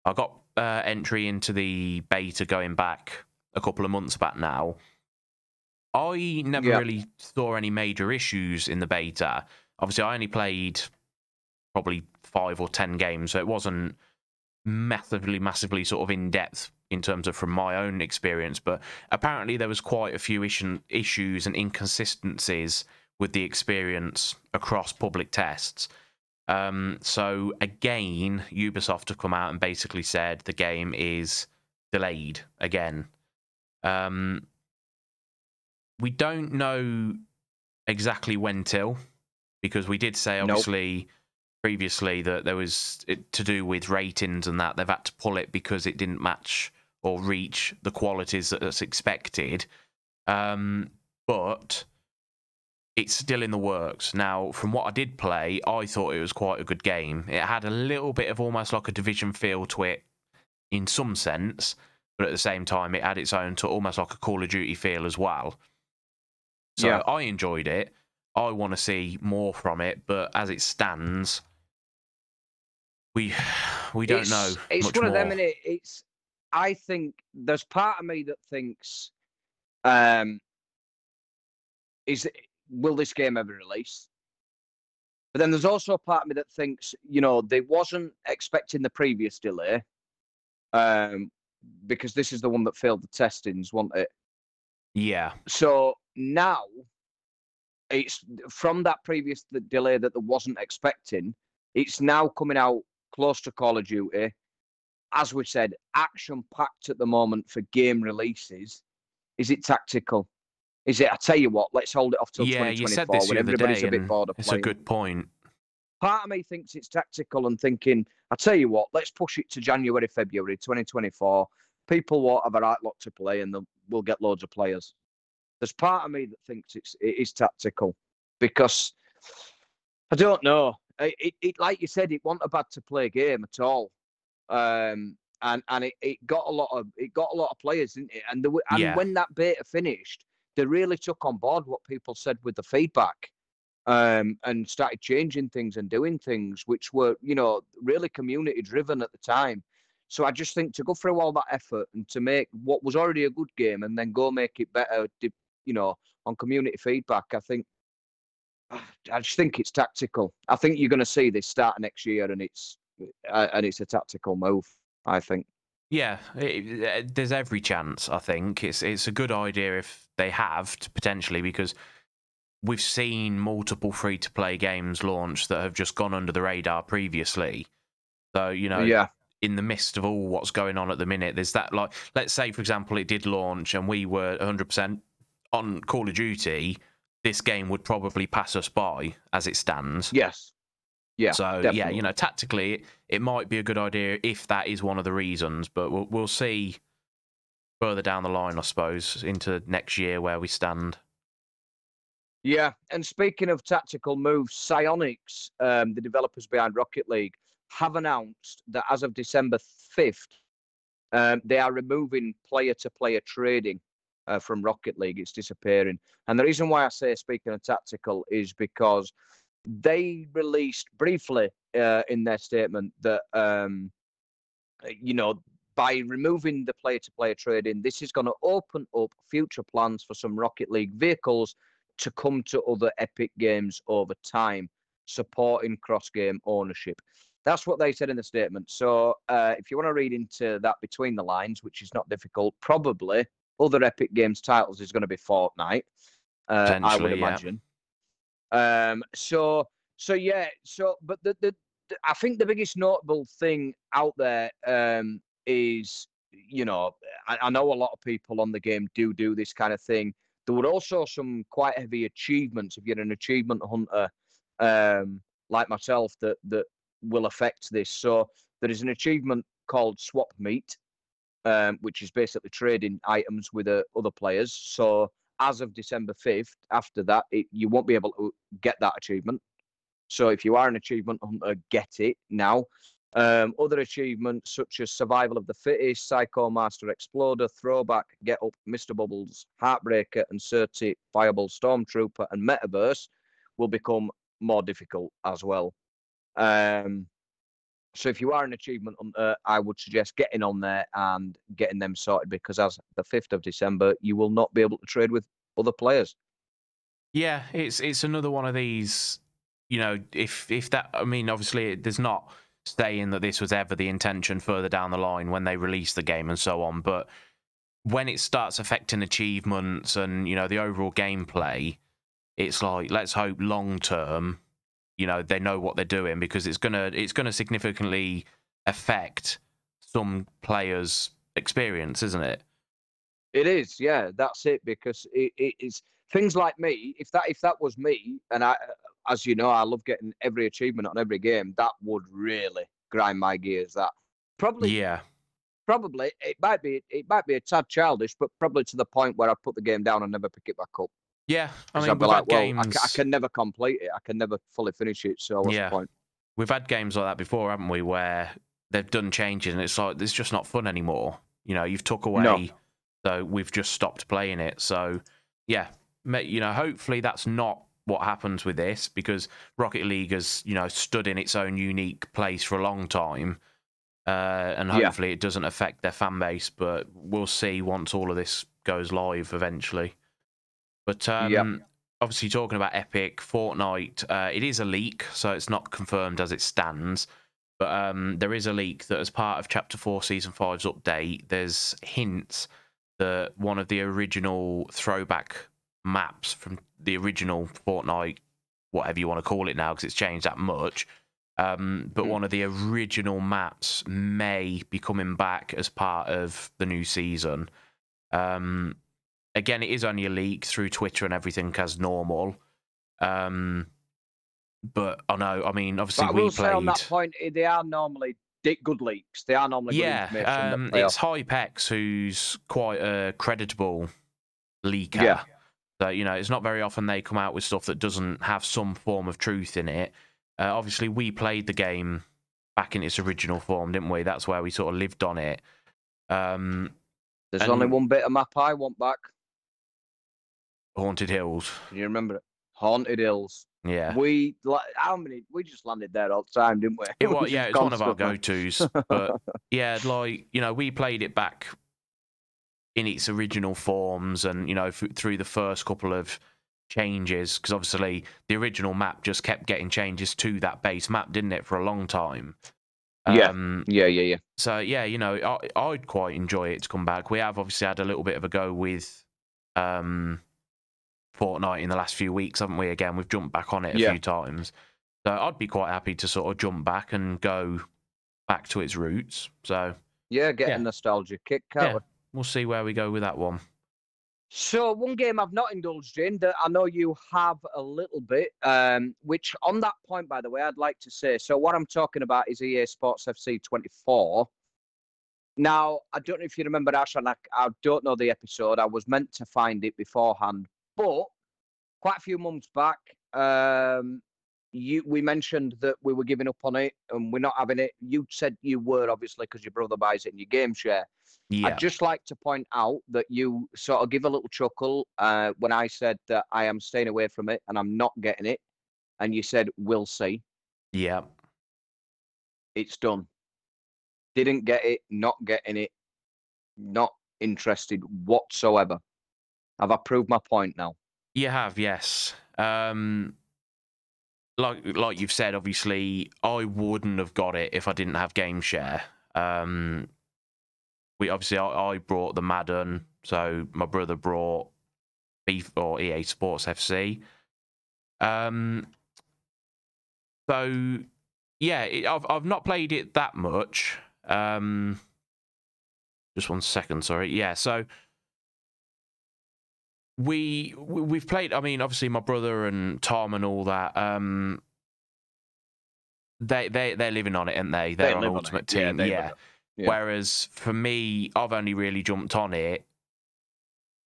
I got uh, entry into the beta going back a couple of months back now. I never Yeah. really saw any major issues in the beta. Obviously, I only played probably five or ten games, so it wasn't massively, massively sort of in depth in terms of from my own experience. But apparently, there was quite a few issue, issues and inconsistencies with the experience across public tests. Um, so again, Ubisoft have come out and basically said the game is delayed again. Um, we don't know exactly when till, because we did say Nope. obviously previously that there was it, to do with ratings and that they've had to pull it because it didn't match or reach the qualities that's expected. Um, but it's still in the works. Now, from what I did play, I thought it was quite a good game. It had a little bit of almost like a division feel to it in some sense, but at the same time, it had its own to almost like a Call of Duty feel as well. So Yeah. I enjoyed it. I want to see more from it, but as it stands, we we don't it's, know It's one more. of them, and it, it's. I think there's part of me that thinks, um, is will this game ever release? But then there's also a part of me that thinks, you know, they wasn't expecting the previous delay, um, because this is the one that failed the testings, wasn't it? yeah, So now it's from that previous delay that they wasn't expecting. It's now coming out close to Call of Duty. As we said, action packed at the moment for game releases. Is it tactical? Is it? I tell you what, let's hold it off till yeah. You 2024 said this when everybody's a bit bored of it's playing. a good point. Part of me thinks it's tactical and thinking, I tell you what, let's push it to January, February 2024. People won't have a right lot to play and we'll get loads of players. There's part of me that thinks it's it is tactical because I don't know. It, it, it like you said, it wasn't a bad to play game at all. Um, and and it, it got a lot of it got a lot of players, didn't it? And the, and Yeah. when that beta finished, they really took on board what people said with the feedback um, and started changing things and doing things which were, you know, really community driven at the time. So I just think to go through all that effort and to make what was already a good game and then go make it better, you know, on community feedback, I think. I just think it's tactical. I think you're going to see this start next year, and it's uh, and it's a tactical move. I think. Yeah, it, it- there's every chance. I think it's it's a good idea if they have to potentially because we've seen multiple free to play games launch that have just gone under the radar previously. So you know, yeah, in the midst of all what's going on at the minute, there's that like let's say for example it did launch and we were 100% on Call of Duty, this game would probably pass us by as it stands. yes, yeah. so yeah, you know, tactically, it, it might be a good idea if that is one of the reasons, but we'll we'll see further down the line, I suppose, into next year where we stand. Yeah, and speaking of tactical moves, Psyonix, um, the developers behind Rocket League, have announced that as of December 5th, um, they are removing player to player trading uh, from Rocket League. It's disappearing. And the reason why I say, speaking of tactical, is because they released briefly uh, in their statement that, um, you know, by removing the player to player trading, this is going to open up future plans for some Rocket League vehicles to come to other Epic games over time, supporting cross game ownership. That's what they said in the statement. So, uh, if you want to read into that between the lines, which is not difficult, probably other Epic Games titles is going to be Fortnite. Uh, I would Potentially, yeah. imagine. Um, so so yeah, so but the, the the I think the biggest notable thing out there um, is you know I, I know a lot of people on the game do do this kind of thing. There were also some quite heavy achievements if you're an achievement hunter um, like myself that that will affect this. So there is an achievement called Swap Meet, um, which is basically trading items with uh, other players. So as of December 5th, after that, it, you won't be able to get that achievement. So if you are an achievement hunter, get it now. Um, other achievements such as Survival of the Fittest, Psycho Master Exploder, Throwback, Get Up, Mr. Bubbles, Heartbreaker, and Certi, Fireball Stormtrooper, and Metaverse will become more difficult as well. Um, so if you are an achievement hunter, I would suggest getting on there and getting them sorted because as the 5th of December, you will not be able to trade with other players. Yeah, it's it's another one of these. You know, if if that, I mean, obviously, there's not saying that this was ever the intention further down the line when they release the game and so on, but when it starts affecting achievements and you know the overall gameplay, it's like let's hope long term, you know, they know what they're doing because it's gonna it's gonna significantly affect some players' experience, isn't it? It is, yeah, that's it. Because it, it is things like me. If that if that was me, and I, as you know, I love getting every achievement on every game. That would really grind my gears. That probably, Yeah. probably it might be it might be a tad childish, but probably to the point where I put the game down and never pick it back up. Yeah, I mean, I'd be we've like, had well, games. I, I can never complete it. I can never fully finish it. So what's Yeah. the point? we've had games like that before, haven't we? Where they've done changes and it's like it's just not fun anymore. You know, you've took away, No. so we've just stopped playing it. So yeah, you know, hopefully that's not what happens with this because Rocket League has you know stood in its own unique place for a long time. Uh, and Yeah. hopefully it doesn't affect their fan base, but we'll see once all of this goes live eventually. But um, obviously, talking about Epic, Fortnite, uh, it is a leak, so it's not confirmed as it stands. But um, there is a leak that, as part of Chapter 4 Season 5's update, there's hints that one of the original throwback maps from the original Fortnite, whatever you want to call it now, because it's changed that much. Um, but Mm. one of the original maps may be coming back as part of the new season. Um, again, it is only a leak through Twitter and everything as normal. Um, but I know, I mean, obviously But I we will say on that point, eh, they are normally good leaks. They are normally good Yeah, information. um, it's Hypex who's quite a creditable leaker. Yeah. So you know, it's not very often they come out with stuff that doesn't have some form of truth in it. Uh, obviously, we played the game back in its original form, didn't we? That's where we sort of lived on it. Um, There's only one bit of map I want back. Haunted Hills. Can you remember it? Haunted Hills. Yeah. We like how many? We just landed there all the time, didn't we? It was, yeah, it's one of our go-tos. But yeah, like you know, we played it back in its original forms, and you know, f- through the first couple of changes, because obviously the original map just kept getting changes to that base map, didn't it, for a long time? Yeah. Um, Yeah, yeah, yeah. so yeah, you know, I, I'd quite enjoy it to come back. We have obviously had a little bit of a go with um, Fortnite in the last few weeks, haven't we? Again, we've jumped back on it a Yeah. few times. So I'd be quite happy to sort of jump back and go back to its roots. So Yeah, get Yeah. a nostalgia kick, can't Yeah. We? we'll see where we go with that one. So one game I've not indulged in that I know you have a little bit, um, which on that point, by the way, I'd like to say. So what I'm talking about is EA Sports FC 24. Now I don't know if you remember Ash, and I, I don't know the episode. I was meant to find it beforehand, but quite a few months back, um, you we mentioned that we were giving up on it and we're not having it. You said you were obviously because your brother buys it in your game share. Yeah. I'd just like to point out that you sort of give a little chuckle uh, when I said that I am staying away from it and I'm not getting it. And you said, we'll see. Yeah. It's done. Didn't get it, not getting it, not interested whatsoever. Have I proved my point now? You have, yes. Um, like like you've said, obviously, I wouldn't have got it if I didn't have Game Share. Um, we obviously I, I brought the Madden, so my brother brought Beef or EA Sports FC. Um, so yeah, it, I've I've not played it that much. Um, just one second, sorry. Yeah, so we we- we've played. I mean, obviously, my brother and Tom and all that. Um, they they they're living on it, aren't they? They're They on live on Ultimate. Yeah, Team. yeah. Yeah. Whereas for me, I've only really jumped on it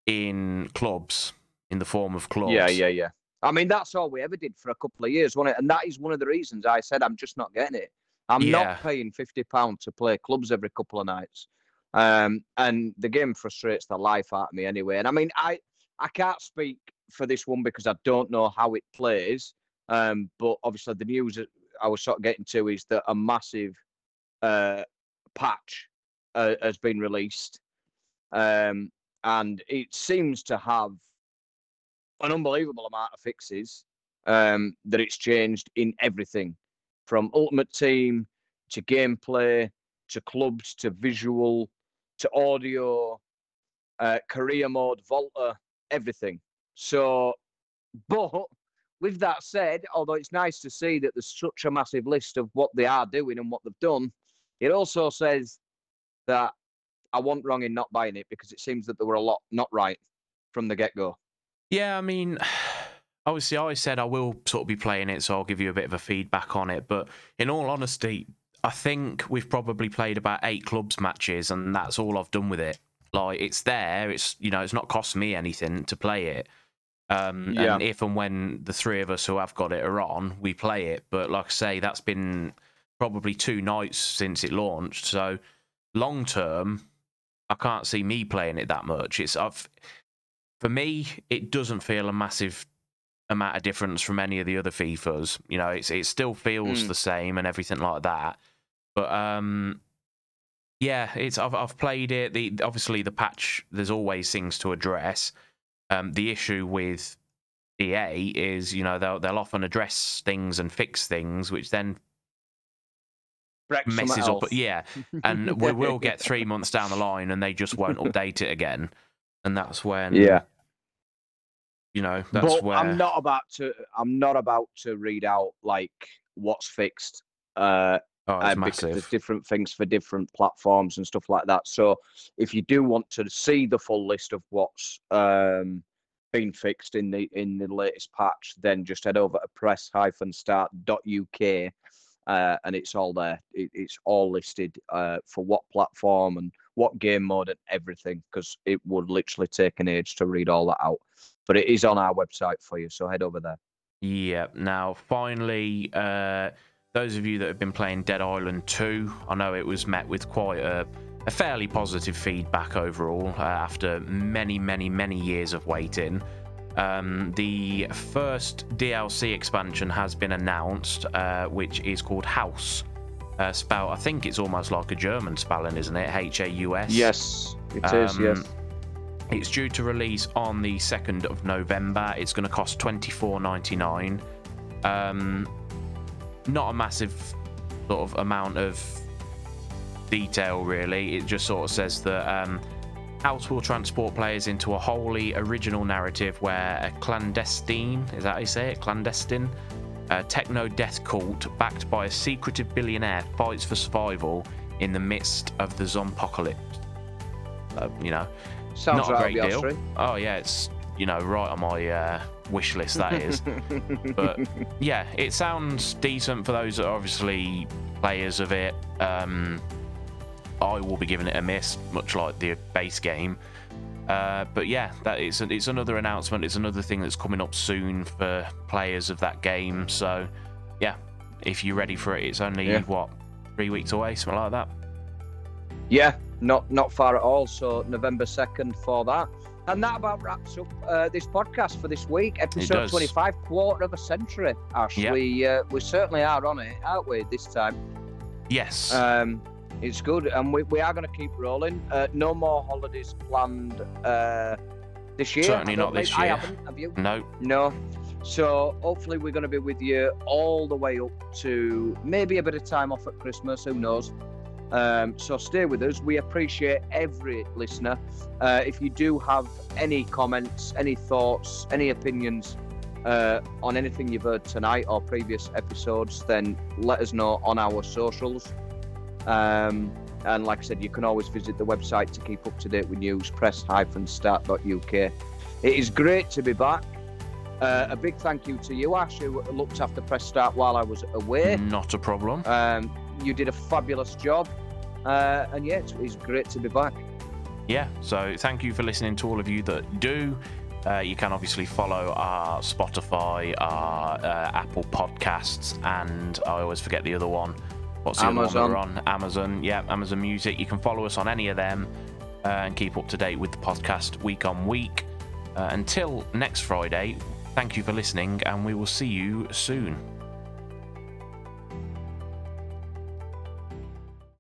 in clubs, in the form of clubs. Yeah, yeah, yeah. I mean, that's all we ever did for a couple of years, wasn't it? And that is one of the reasons I said I'm just not getting it. I'm Yeah. not paying fifty pound to play clubs every couple of nights, um, and the game frustrates the life out of me anyway. And I mean, I I can't speak for this one because I don't know how it plays. Um, but obviously, the news I was sort of getting to is that a massive uh, patch uh, has been released, um, and it seems to have an unbelievable amount of fixes um, that it's changed in everything from Ultimate Team to gameplay to clubs to visual to audio, uh, career mode, Volta, everything. So, but with that said, although it's nice to see that there's such a massive list of what they are doing and what they've done, it also says that I wasn't wrong in not buying it because it seems that there were a lot not right from the get go. Yeah, I mean, obviously, I said I will sort of be playing it, so I'll give you a bit of a feedback on it. But in all honesty, I think we've probably played about eight clubs matches, and that's all I've done with it. Like, it's there. It's you know, it's not cost me anything to play it. Um, Yeah. And if and when the three of us who have got it are on, we play it. But like I say, that's been probably two nights since it launched. So long term, I can't see me playing it that much. It's I've for me, it doesn't feel a massive amount of difference from any of the other FIFAs. You know, it's it still feels Mm. the same and everything like that. But um, yeah, it's I've I've played it. The obviously the patch. There's always things to address. Um, the issue with EA is you know they'll they'll often address things and fix things, which then Break messes up. else. Yeah, and we will get three months down the line and they just won't update it again, and that's when Yeah. you know that's but where I'm not about to. I'm not about to read out like what's fixed. Uh, oh, it's uh, because there's different things for different platforms and stuff like that. So if you do want to see the full list of what's um, been fixed in the in the latest patch, then just head over to press-start.uk uh, and it's all there. It, it's all listed uh, for what platform and what game mode and everything because it would literally take an age to read all that out. But it is on our website for you, so head over there. Yeah. Now, finally, uh, those of you that have been playing Dead Island 2, I know it was met with quite a, a fairly positive feedback overall uh, after many, many, many years of waiting. Um, the first DLC expansion has been announced, uh, which is called House. Uh, spelled, I think it's almost like a German spelling, isn't it? H A U S. Yes, it is. Um, Yes. It's due to release on the 2nd of November. It's going to cost $24.99. Um, not a massive sort of amount of detail, really. It just sort of says that um, House will transport players into a wholly original narrative where a clandestine, is that how you say it? Clandestine? A techno death cult backed by a secretive billionaire fights for survival in the midst of the zompocalypse. Uh, you know, Sounds not a right great deal. street. Oh yeah, it's you know right on my uh, wish list that is. but yeah, it sounds decent for those that are obviously players of it. Um, I will be giving it a miss, much like the base game. Uh, but yeah, that is it's another announcement. It's another thing that's coming up soon for players of that game. So yeah, if you're ready for it, it's only Yeah. what three weeks away, something like that. Yeah, not not far at all. So November second for that. And that about wraps up uh, this podcast for this week, episode twenty-five, quarter of a century. Ash, Yeah. we uh, we certainly are on it, aren't we? This time, Yes. um, it's good, and we, we are going to keep rolling. Uh, no more holidays planned uh, this year. Certainly not this think- I haven't. Have you? no. No. So hopefully we're going to be with you all the way up to maybe a bit of time off at Christmas. Who knows? Um, so stay with us. We appreciate every listener. Uh, if you do have any comments, any thoughts, any opinions uh, on anything you've heard tonight or previous episodes, then let us know on our socials. Um, and like I said, you can always visit the website to keep up to date with news, press-start.uk. It is great to be back. Uh, a big thank you to you, Ash, who looked after Press Start while I was away. Not a problem. Um, you did a fabulous job. Uh, and yeah, it's, it's great to be back. Yeah, so thank you for listening to all of you that do. Uh, you can obviously follow our Spotify, our uh, Apple Podcasts, and I always forget the other one. What's the Amazon. other one we're on? Amazon. Yeah, Amazon Music. You can follow us on any of them uh, and keep up to date with the podcast week on week. Uh, until next Friday, thank you for listening, and we will see you soon.